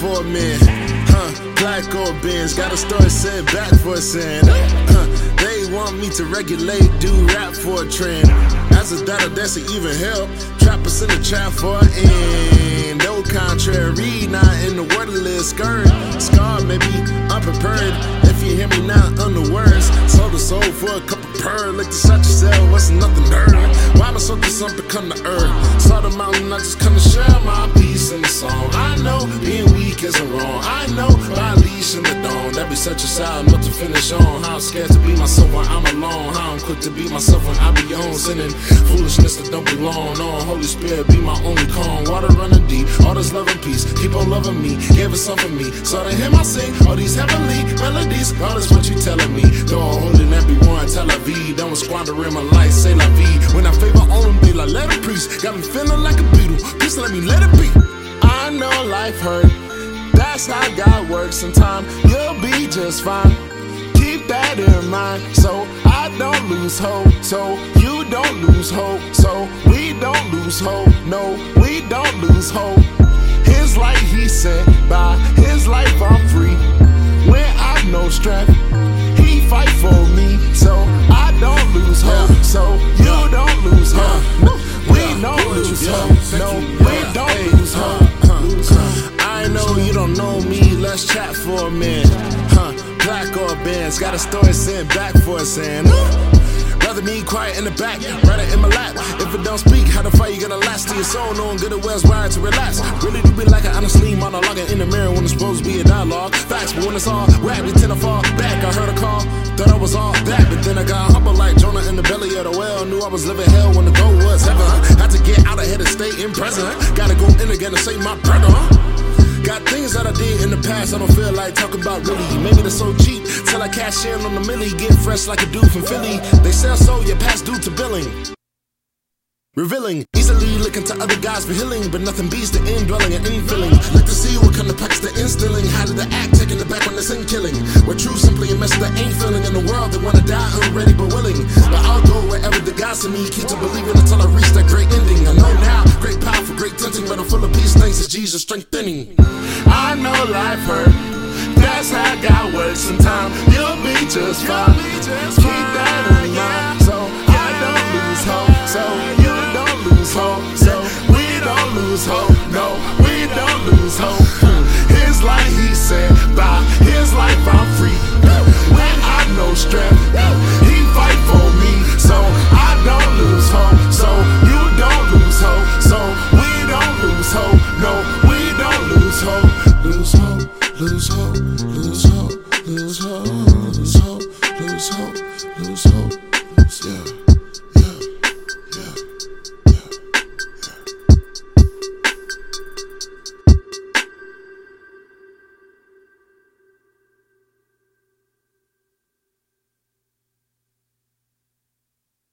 for a minute. Huh, black or bins, got a story set back for a sin. Uh, huh, they want me to regulate, do rap for a trend. As a data, that's to even help. Trappers in the trap for an end. No contrary, not in the wordless skirt. Scar, maybe unprepared. If you hear me now, on the words. Sold the soul for a couple purr. Like to shut yourself, what's nothing heard. So something come to earth? Saw the mountain, I just come to share my peace in the song. I know being weak isn't wrong. I know my leash in the dawn. That be such a sad note to finish on. How I'm scared to be myself when I'm alone. How I'm quick to be myself when I be on. Sinning foolishness that don't belong. No, Holy Spirit be my only calm. Water running deep. All this love and peace. Keep on loving me. Gave us something me. So to him I sing all these heavenly melodies. All this what you telling me. Don't hold in everyone. Tell la vie. Don't squander in my life. Say la vie. When I favor them, let him preach. Got me feeling like a beetle. Just let me let it be. I know life hurt. That's how God works. Sometime you'll be just fine. Keep that in mind. So I don't lose hope. So you don't lose hope. So we don't lose hope. No, we don't lose hope. His light he sent. By his life I'm let's chat for a minute. Huh, black or bands, got a story sent back for a saying. Rather me quiet in the back, rather in my lap. If it don't speak, how the fight you gonna last to your soul? Knowing good and well's wired to relax. Really do be like an honestly monologuing in the mirror when it's supposed to be a dialogue. Facts, but when it's all rap, you tend to fall back. I heard a call, thought I was all that, but then I got humble like Jonah in the belly of the whale. Knew I was living hell when the goal was heaven. Had to get out ahead and stay in present. Gotta go in again to save my brother. Got things that I did in the past I don't feel like talking about really. Maybe they're so cheap till I cash in on the millie. Get fresh like a dude from Philly. They sell so you pass due to billing. Revealing, easily looking to other guys for healing, but nothing beats the indwelling and infilling. Like to see what kind of packs the instilling. How did the act taking the back when it's in killing? We're true, simply a mess that ain't feeling in the world that wanna die unready but willing. But I'll go wherever the guys to me keep to believing until I reach that great ending. I know now, great power for great tempting, but I'm full of peace thanks to Jesus strengthening. Know life hurt. That's how God works. Sometimes you'll be just fine. Keep that in hope, lose hope,